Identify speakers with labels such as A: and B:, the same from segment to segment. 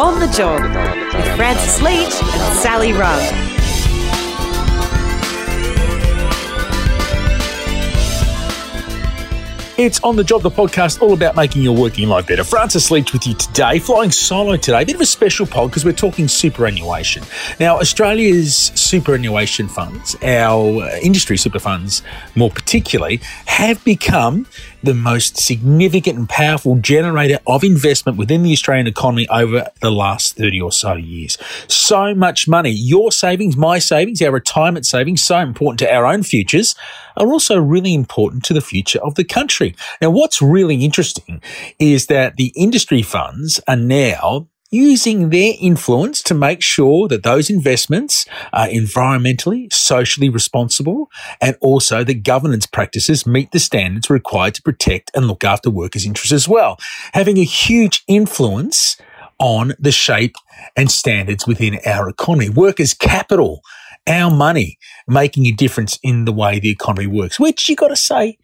A: On the Job with Francis Leach and Sally Rugg.
B: It's On the Job, the podcast all about making your working life better. Francis Leach with you today, flying solo today. A bit of a special pod because we're talking superannuation. Now, Australia's superannuation funds, our uh, industry super funds more particularly, have become the most significant and powerful generator of investment within the Australian economy over the last 30 or so years. So much money. Your savings, my savings, our retirement savings, so important to our own futures, are also really important to the future of the country. Now, what's really interesting is that the industry funds are now using their influence to make sure that those investments are environmentally, socially responsible, and also the governance practices meet the standards required to protect and look after workers' interests as well. Having a huge influence on the shape and standards within our economy. Workers' capital, our money, making a difference in the way the economy works, which you got to say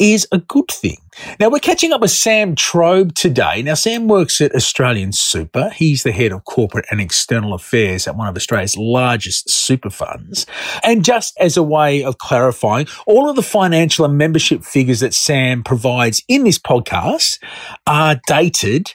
B: is a good thing. Now we're catching up with Sam Trobe today. Now Sam works at Australian Super. He's the head of corporate and external affairs at one of Australia's largest super funds. And just as a way of clarifying, all of the financial and membership figures that Sam provides in this podcast are dated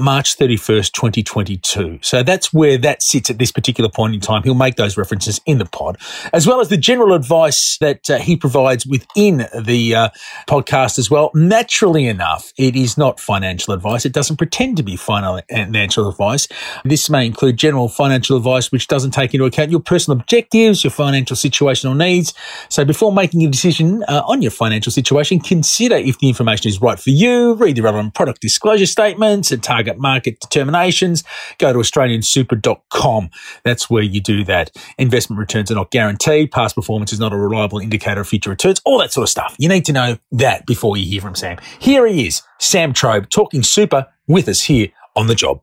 B: March 31st, 2022. So that's where that sits at this particular point in time. He'll make those references in the pod, as well as the general advice that uh, he provides within the uh, podcast as well. Naturally enough, it is not financial advice. It doesn't pretend to be financial advice. This may include general financial advice, which doesn't take into account your personal objectives, your financial situation or needs. So before making a decision uh, on your financial situation, consider if the information is right for you, read the relevant product disclosure statements and target market determinations, go to australiansuper.com. That's where you do that. Investment returns are not guaranteed. Past performance is not a reliable indicator of future returns, all that sort of stuff. You need to know that before you hear from Sam. Here he is, Sam Trobe, talking super with us here on the job.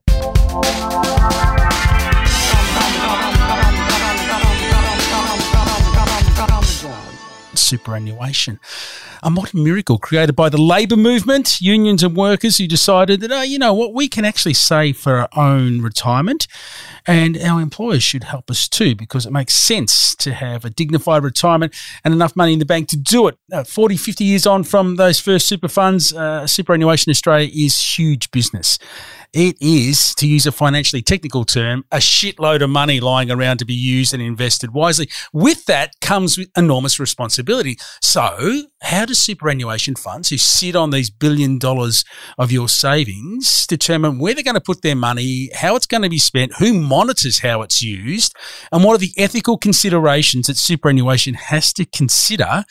B: superannuation. A modern miracle created by the labour movement, unions and workers who decided that, oh, you know what, we can actually save for our own retirement and our employers should help us too because it makes sense to have a dignified retirement and enough money in the bank to do it. Uh, 40, 50 years on from those first super funds, uh, superannuation Australia is huge business. It is, to use a financially technical term, a shitload of money lying around to be used and invested wisely. With that comes enormous responsibility. So, how do superannuation funds who sit on these billion dollars of your savings determine where they're going to put their money, how it's going to be spent, who monitors how it's used, and what are the ethical considerations that superannuation has to consider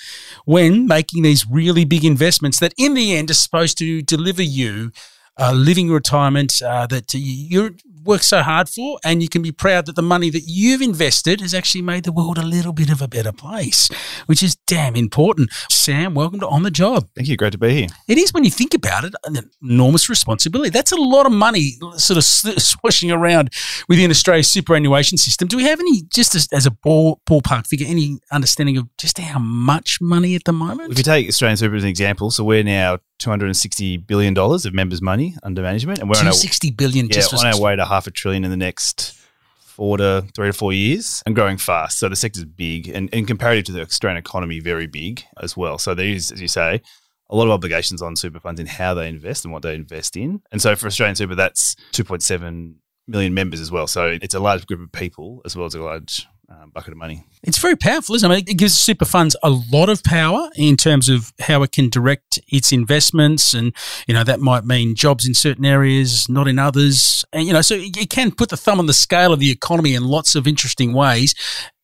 B: when making these really big investments that in the end are supposed to deliver you a living retirement uh, that you work so hard for, and you can be proud that the money that you've invested has actually made the world a little bit of a better place, which is damn important. Sam, welcome to On the Job.
C: Thank you. Great to be here.
B: It is when you think about it, an enormous responsibility. That's a lot of money sort of swashing around within Australia's superannuation system. Do we have any, just as, as a ball, ballpark figure, any understanding of just how much money at the moment?
C: If you take Australian Super as an example, so we're now $260 billion of members' money under management.
B: And we're on our, $60 billion
C: yeah, on our way to half a trillion in the next four to three to four years and growing fast. So the sector's big and, and comparative to the Australian economy, very big as well. So there is, as you say, a lot of obligations on super funds in how they invest and what they invest in. And so for Australian Super, that's 2.7 million members as well. So it's a large group of people as well as a large um, bucket of money.
B: It's very powerful, isn't it? I mean, it gives super funds a lot of power in terms of how it can direct its investments, and you know that might mean jobs in certain areas, not in others, and you know, so it can put the thumb on the scale of the economy in lots of interesting ways.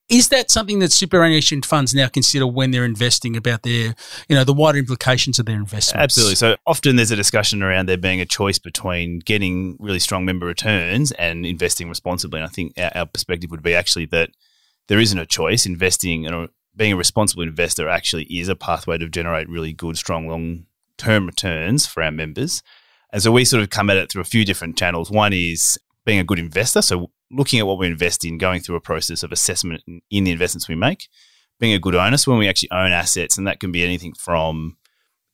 B: Is that something that superannuation funds now consider when they're investing about their, you know, the wider implications of their investments?
C: Absolutely. So often there's a discussion around there being a choice between getting really strong member returns and investing responsibly. And I think our, our perspective would be actually that there isn't a choice. Investing and uh, being a responsible investor actually is a pathway to generate really good, strong, long term returns for our members. And so we sort of come at it through a few different channels. One is being a good investor. So looking at what we invest in, going through a process of assessment in the investments we make, being a good owner. So when we actually own assets, and that can be anything from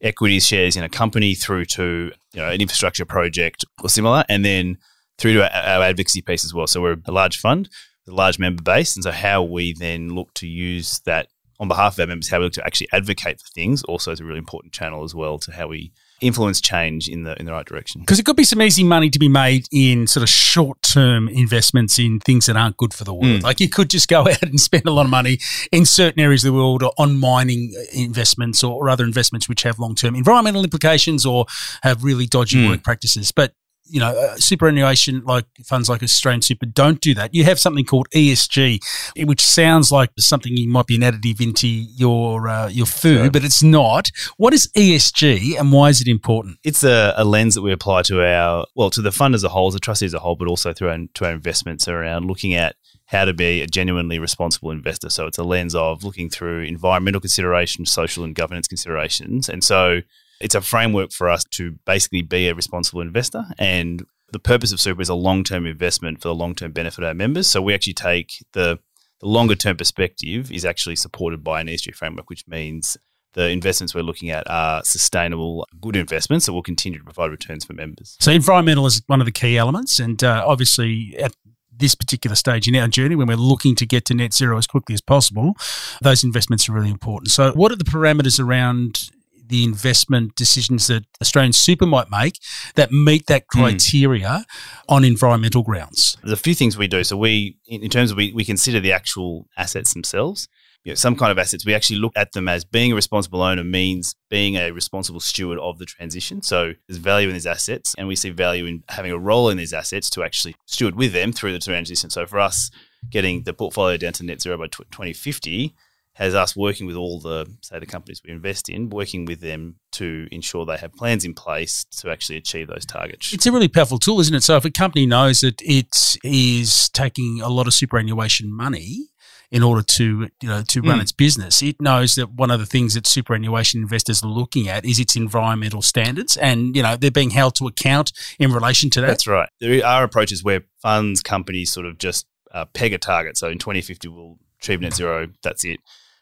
C: equities shares in a company through to you know an infrastructure project or similar, and then through to our, our advocacy piece as well. So we're a large fund a large member base. And so how we then look to use that on behalf of our members, how we look to actually advocate for things also is a really important channel as well to how we influence change in the in the right direction.
D: Because it could be some easy money to be made in sort of short term investments in things that aren't good for the world. Mm. Like you could just go out and spend a lot of money in certain areas of the world on mining investments or, or other investments which have long term environmental implications or have really dodgy mm. work practices. But you know, uh, superannuation like funds like Australian Super don't do that. You have something called ESG, which sounds like something you might be an additive into your uh, your food, sure. but it's not. What is ESG and why is it important?
C: It's a, a, lens that we apply to our well to the fund as a whole, as a trustee as a whole, but also through our, to our investments around looking at how to be a genuinely responsible investor. So it's a lens of looking through environmental considerations, social and governance considerations, and so it's a framework for us to basically be a responsible investor. And the purpose of super is a long term investment for the long term benefit of our members. So we actually take the, the longer term perspective is actually supported by an ESG framework, which means the investments we're looking at are sustainable, good investments that will continue to provide returns for members.
D: So, environmental is one of the key elements. And uh, obviously, at this particular stage in our journey, when we're looking to get to net zero as quickly as possible, those investments are really important. So, what are the parameters around the investment decisions that Australian super might make that meet that hmm. criteria mm. on environmental grounds?
C: There's a few things we do. So we, in terms of we, we consider the actual assets themselves. You know, some kind of assets, we actually look at them as being a responsible owner means being a responsible steward of the transition. So there's value in these assets, and we see value in having a role in these assets to actually steward with them through the transition. So for us, getting the portfolio down to net zero by 2050 has us working with all the say the companies we invest in, working with them to ensure they have plans in place to actually achieve those targets.
D: It's a really powerful tool, isn't it? So if a company knows that it is taking a lot of superannuation money in order to you know to run mm. its business, it knows that one of the things that superannuation investors are looking at is its environmental standards, and you know they're being held to account in relation to that.
C: That's right. There are approaches where funds companies sort of just uh, peg a target. So in 2050 we'll achieve net zero. That's it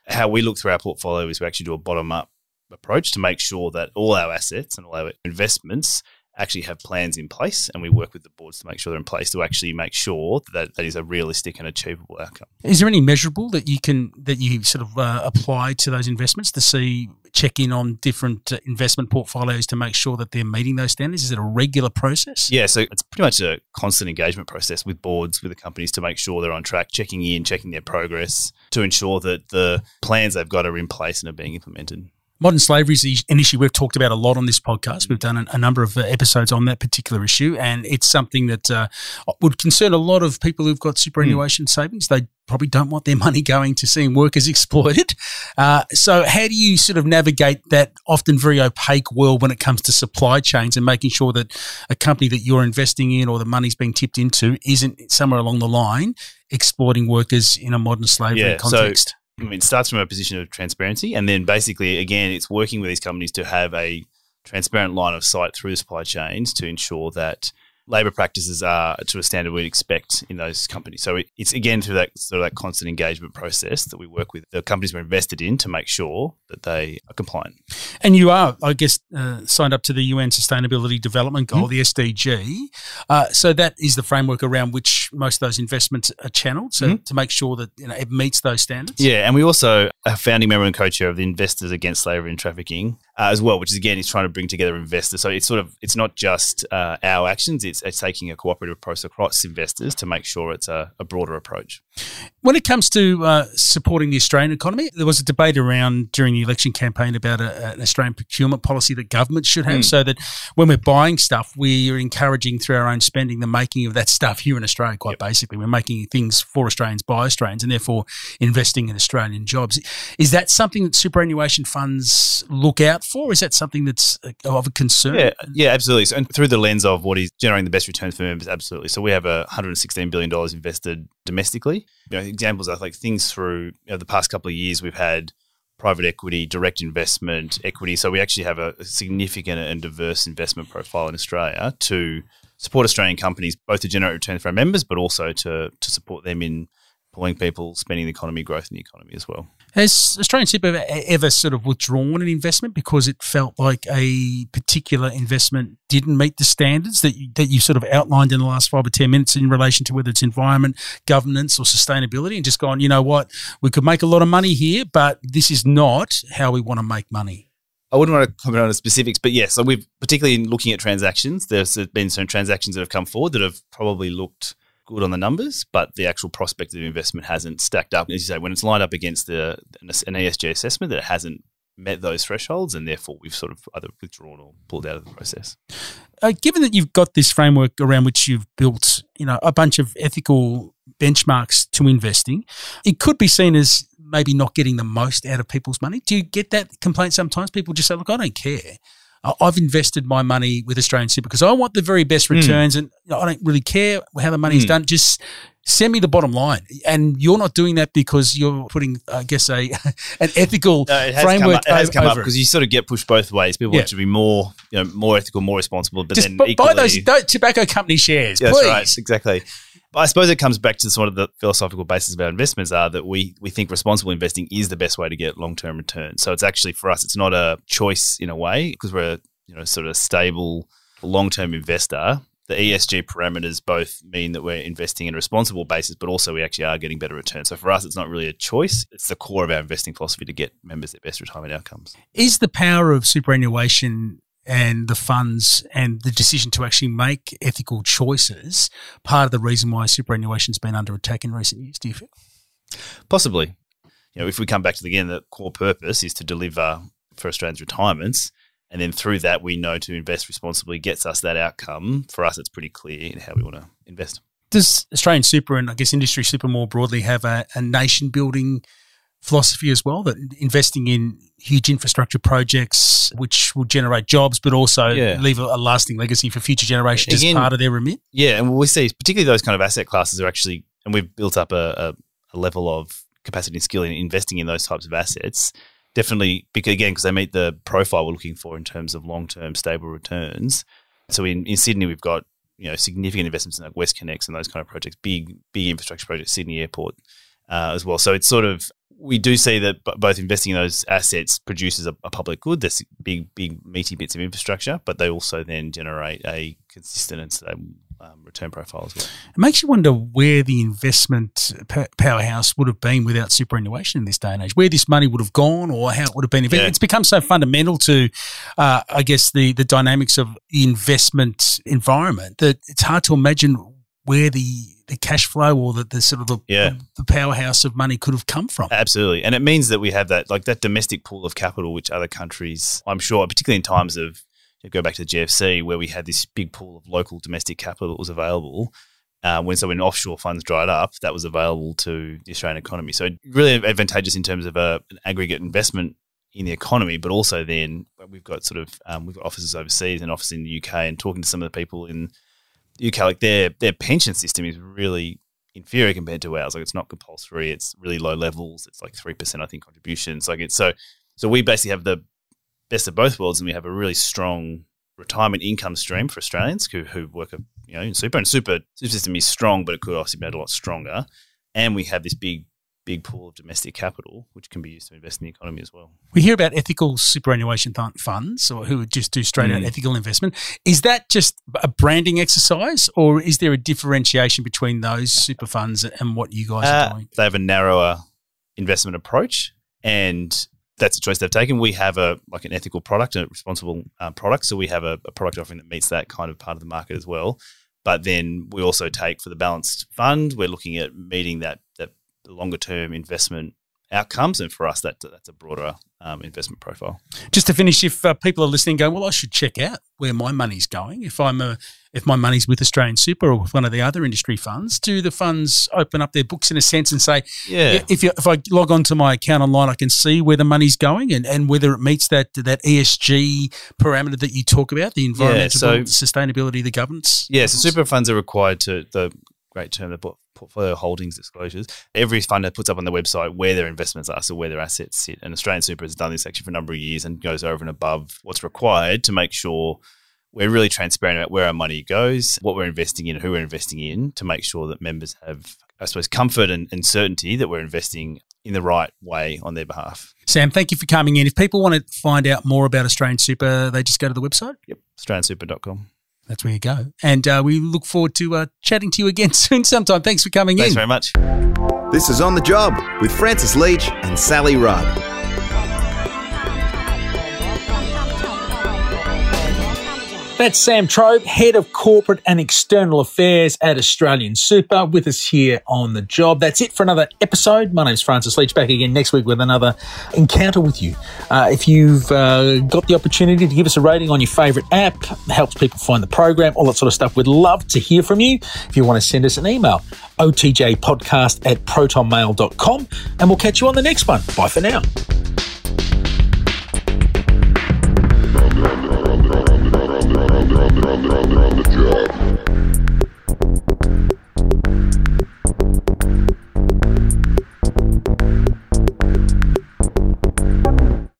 C: how we look through our portfolio is we actually do a bottom up approach to make sure that all our assets and all our investments actually have plans in place and we work with the boards to make sure they're in place to actually make sure that that is a realistic and achievable outcome.
D: Is there any measurable that you can that you sort of uh, apply to those investments to see check in on different uh, investment portfolios to make sure that they're meeting those standards? Is it a regular process?
C: Yeah, so it's pretty much a constant engagement process with boards, with the companies to make sure they're on track, checking in, checking their progress to ensure that the plans they've got are in place and are being implemented.
D: Modern slavery is an issue we've talked about a lot on this podcast. We've done a, number of uh, episodes on that particular issue, and it's something that uh, would concern a lot of people who've got superannuation mm. savings. They probably don't want their money going to seeing workers exploited. Uh, so, how do you sort of navigate that often very opaque world when it comes to supply chains and making sure that a company that you're investing in or the money's being tipped into isn't somewhere along the line exploiting workers in a modern slavery yeah, context?
C: So- I mean, it starts from a position of transparency, and then basically, again, it's working with these companies to have a transparent line of sight through the supply chains to ensure that labour practices are to a standard we'd expect in those companies. So it's again through that sort of that constant engagement process that we work with the companies we're invested in to make sure that they are compliant.
D: And you are, I guess, uh, signed up to the UN Sustainability Development Goal, mm-hmm. the SDG. Uh, so that is the framework around which most of those investments are channeled. So mm-hmm. to make sure that you know, it meets those standards.
C: Yeah, and we also are founding member and co-chair of the Investors Against Slavery and Trafficking uh, as well, which is again is trying to bring together investors. So it's sort of it's not just uh, our actions; it's, it's, taking a cooperative approach across investors to make sure it's a, a broader approach.
D: When it comes to uh, supporting the Australian economy, there was a debate around during the election campaign about a, an Australian procurement policy that government should have, mm. so that when we're buying stuff, we're encouraging through our own spending the making of that stuff here in Australia. Quite yep. basically, we're making things for Australians by Australians, and therefore investing in Australian jobs. Is that something that superannuation funds look out for? Is that something that's uh, of a concern?
C: Yeah, yeah, absolutely. So, and through the lens of what is generating the best returns for members, absolutely. So we have a $116 billion invested domestically. You know, examples are like things through you know, the past couple of years we've had private equity, direct investment, equity. So we actually have a significant and diverse investment profile in Australia to support Australian companies, both to generate returns for our members, but also to to support them in pulling people, spending the economy, growth in the economy as well.
D: Has Australian Super ever, ever sort of withdrawn an investment because it felt like a particular investment didn't meet the standards that you, that you sort of outlined in the last five or ten minutes in relation to whether it's environment, governance, or sustainability, and just gone, you know what, we could make a lot of money here, but this is not how we want to make money.
C: I wouldn't want to comment on the specifics, but yes, so we've particularly in looking at transactions, there's been some transactions that have come forward that have probably looked good on the numbers, but the actual prospect of investment hasn't stacked up. As you say, when it's lined up against the, an ESG assessment, that it hasn't met those thresholds, and therefore we've sort of either withdrawn or pulled out of the process.
D: Uh, given that you've got this framework around which you've built, you know, a bunch of ethical benchmarks to investing, it could be seen as maybe not getting the most out of people's money. Do you get that complaint sometimes? People just say, "Look, I don't care." I've invested my money with Australian Super because I want the very best hmm. returns, mm. and I don't really care how the money's mm. done. Just send me the bottom line. And you're not doing that because you're putting, I guess, a an ethical no, framework.
C: Up, it has come up because you sort of get pushed both ways. People yeah. want to be more, you know, more ethical, more responsible, but Just then b-
D: buy those, those, tobacco company shares, yeah, please.
C: That's right, exactly. I suppose it comes back to sort of the philosophical basis of our investments are that we we think responsible investing is the best way to get long term returns. So it's actually for us, it's not a choice in a way because we're a you know sort of stable long term investor. The ESG parameters both mean that we're investing in a responsible basis, but also we actually are getting better returns. So for us, it's not really a choice; it's the core of our investing philosophy to get members their best retirement outcomes.
D: Is the power of superannuation and the funds and the decision to actually make ethical choices part of the reason why superannuation's been under attack in recent years? Do you feel?
C: Possibly. You know, if we come back to the, again, the core purpose is to deliver for Australians' retirements, and then through that, we know to invest responsibly gets us that outcome. For us, it's pretty clear in how we want to invest.
D: Does Australian super and I guess industry super more broadly have a, a nation building philosophy as well that investing in huge infrastructure projects which will generate jobs but also yeah. leave a, a, lasting legacy for future generations Again, as part of their remit?
C: Yeah, and we see particularly those kind of asset classes are actually, and we've built up a, a, a level of capacity and skill in investing in those types of assets definitely because again because they meet the profile we're looking for in terms of long term stable returns. So in, in Sydney we've got you know significant investments in like WestConnex and those kind of projects, big big infrastructure projects, Sydney Airport uh, as well. So it's sort of we do see that b- both investing in those assets produces a, a, public good. There's big, big, meaty bits of infrastructure, but they also then generate a consistent and stable um, return profile as well.
D: It makes you wonder where the investment powerhouse would have been without superannuation in this day and age, where this money would have gone or how it would have been. Yeah. It's become so fundamental to, uh, I guess, the, the dynamics of the investment environment that it's hard to imagine where the the cash flow or the, the sort of the, yeah. the, powerhouse of money could have come from.
C: Absolutely. And it means that we have that like that domestic pool of capital which other countries I'm sure particularly in times of go back to the GFC where we had this big pool of local domestic capital that was available. Uh, when so when offshore funds dried up, that was available to the Australian economy. So really advantageous in terms of a, an aggregate investment in the economy, but also then we've got sort of um, we've got offices overseas and offices in the UK, and talking to some of the people in UK, like their their pension system is really inferior compared to ours. Like it's not compulsory; it's really low levels. It's like three percent, I think, contributions. Like it's so so we basically have the best of both worlds, and we have a really strong retirement income stream for Australians who, who work, you know, in super. And super, super system is strong, but it could obviously be a lot stronger. And we have this big, big pool of domestic capital, which can be used to invest in the economy as well.
D: We hear about ethical superannuation th- funds, or who would just do straight out mm. ethical investment. Is that just a branding exercise, or is there a differentiation between those super funds and what you guys uh, are doing?
C: They have a narrower investment approach, and that's a choice they've taken. We have a like an ethical product, a responsible uh, product, so we have a, a, product offering that meets that kind of part of the market as well. But then we also take for the balanced fund, we're looking at meeting that that longer term investment outcomes, and for us, that that's a broader um, investment profile.
D: Just to finish, if uh, people are listening, going, well, I should check out where my money's going. If I'm a if my money's with Australian Super or with one of the other industry funds, do the funds open up their books in a sense and say, yeah, if you, if I log on to my account online, I can see where the money's going and, and whether it meets that that ESG parameter that you talk about, the environmental yeah, so, sustainability, the governance.
C: Yeah, so super funds are required to the great term, of the portfolio holdings disclosures. Every funder puts up on their website where their investments are, so where their assets sit. And Australian Super has done this actually for a number of years and goes over and above what's required to make sure we're really transparent about where our money goes, what we're investing in, who we're investing in to make sure that members have, I suppose, comfort and, and certainty that we're investing in the right way on their behalf.
D: Sam, thank you for coming in. If people want to find out more about Australian Super, they just go to the website.
C: Yep, AustralianSuper.com.
D: That's where you go. And uh, we look forward to uh, chatting to you again soon sometime. Thanks for coming
C: Thanks
D: in.
C: Thanks very much.
E: This is On the Job with Francis Leach and Sally Rugg.
B: That's Sam Trobe, Head of Corporate and External Affairs at Australian Super, with us here on the job. That's it for another episode. My name's Francis Leach, back again next week with another encounter with you. Uh, if you've uh, got the opportunity to give us a rating on your favourite app, helps people find the program, all that sort of stuff, we'd love to hear from you. If you want to send us an email, otjpodcast at protonmail.com, and we'll catch you on the next one. Bye for now.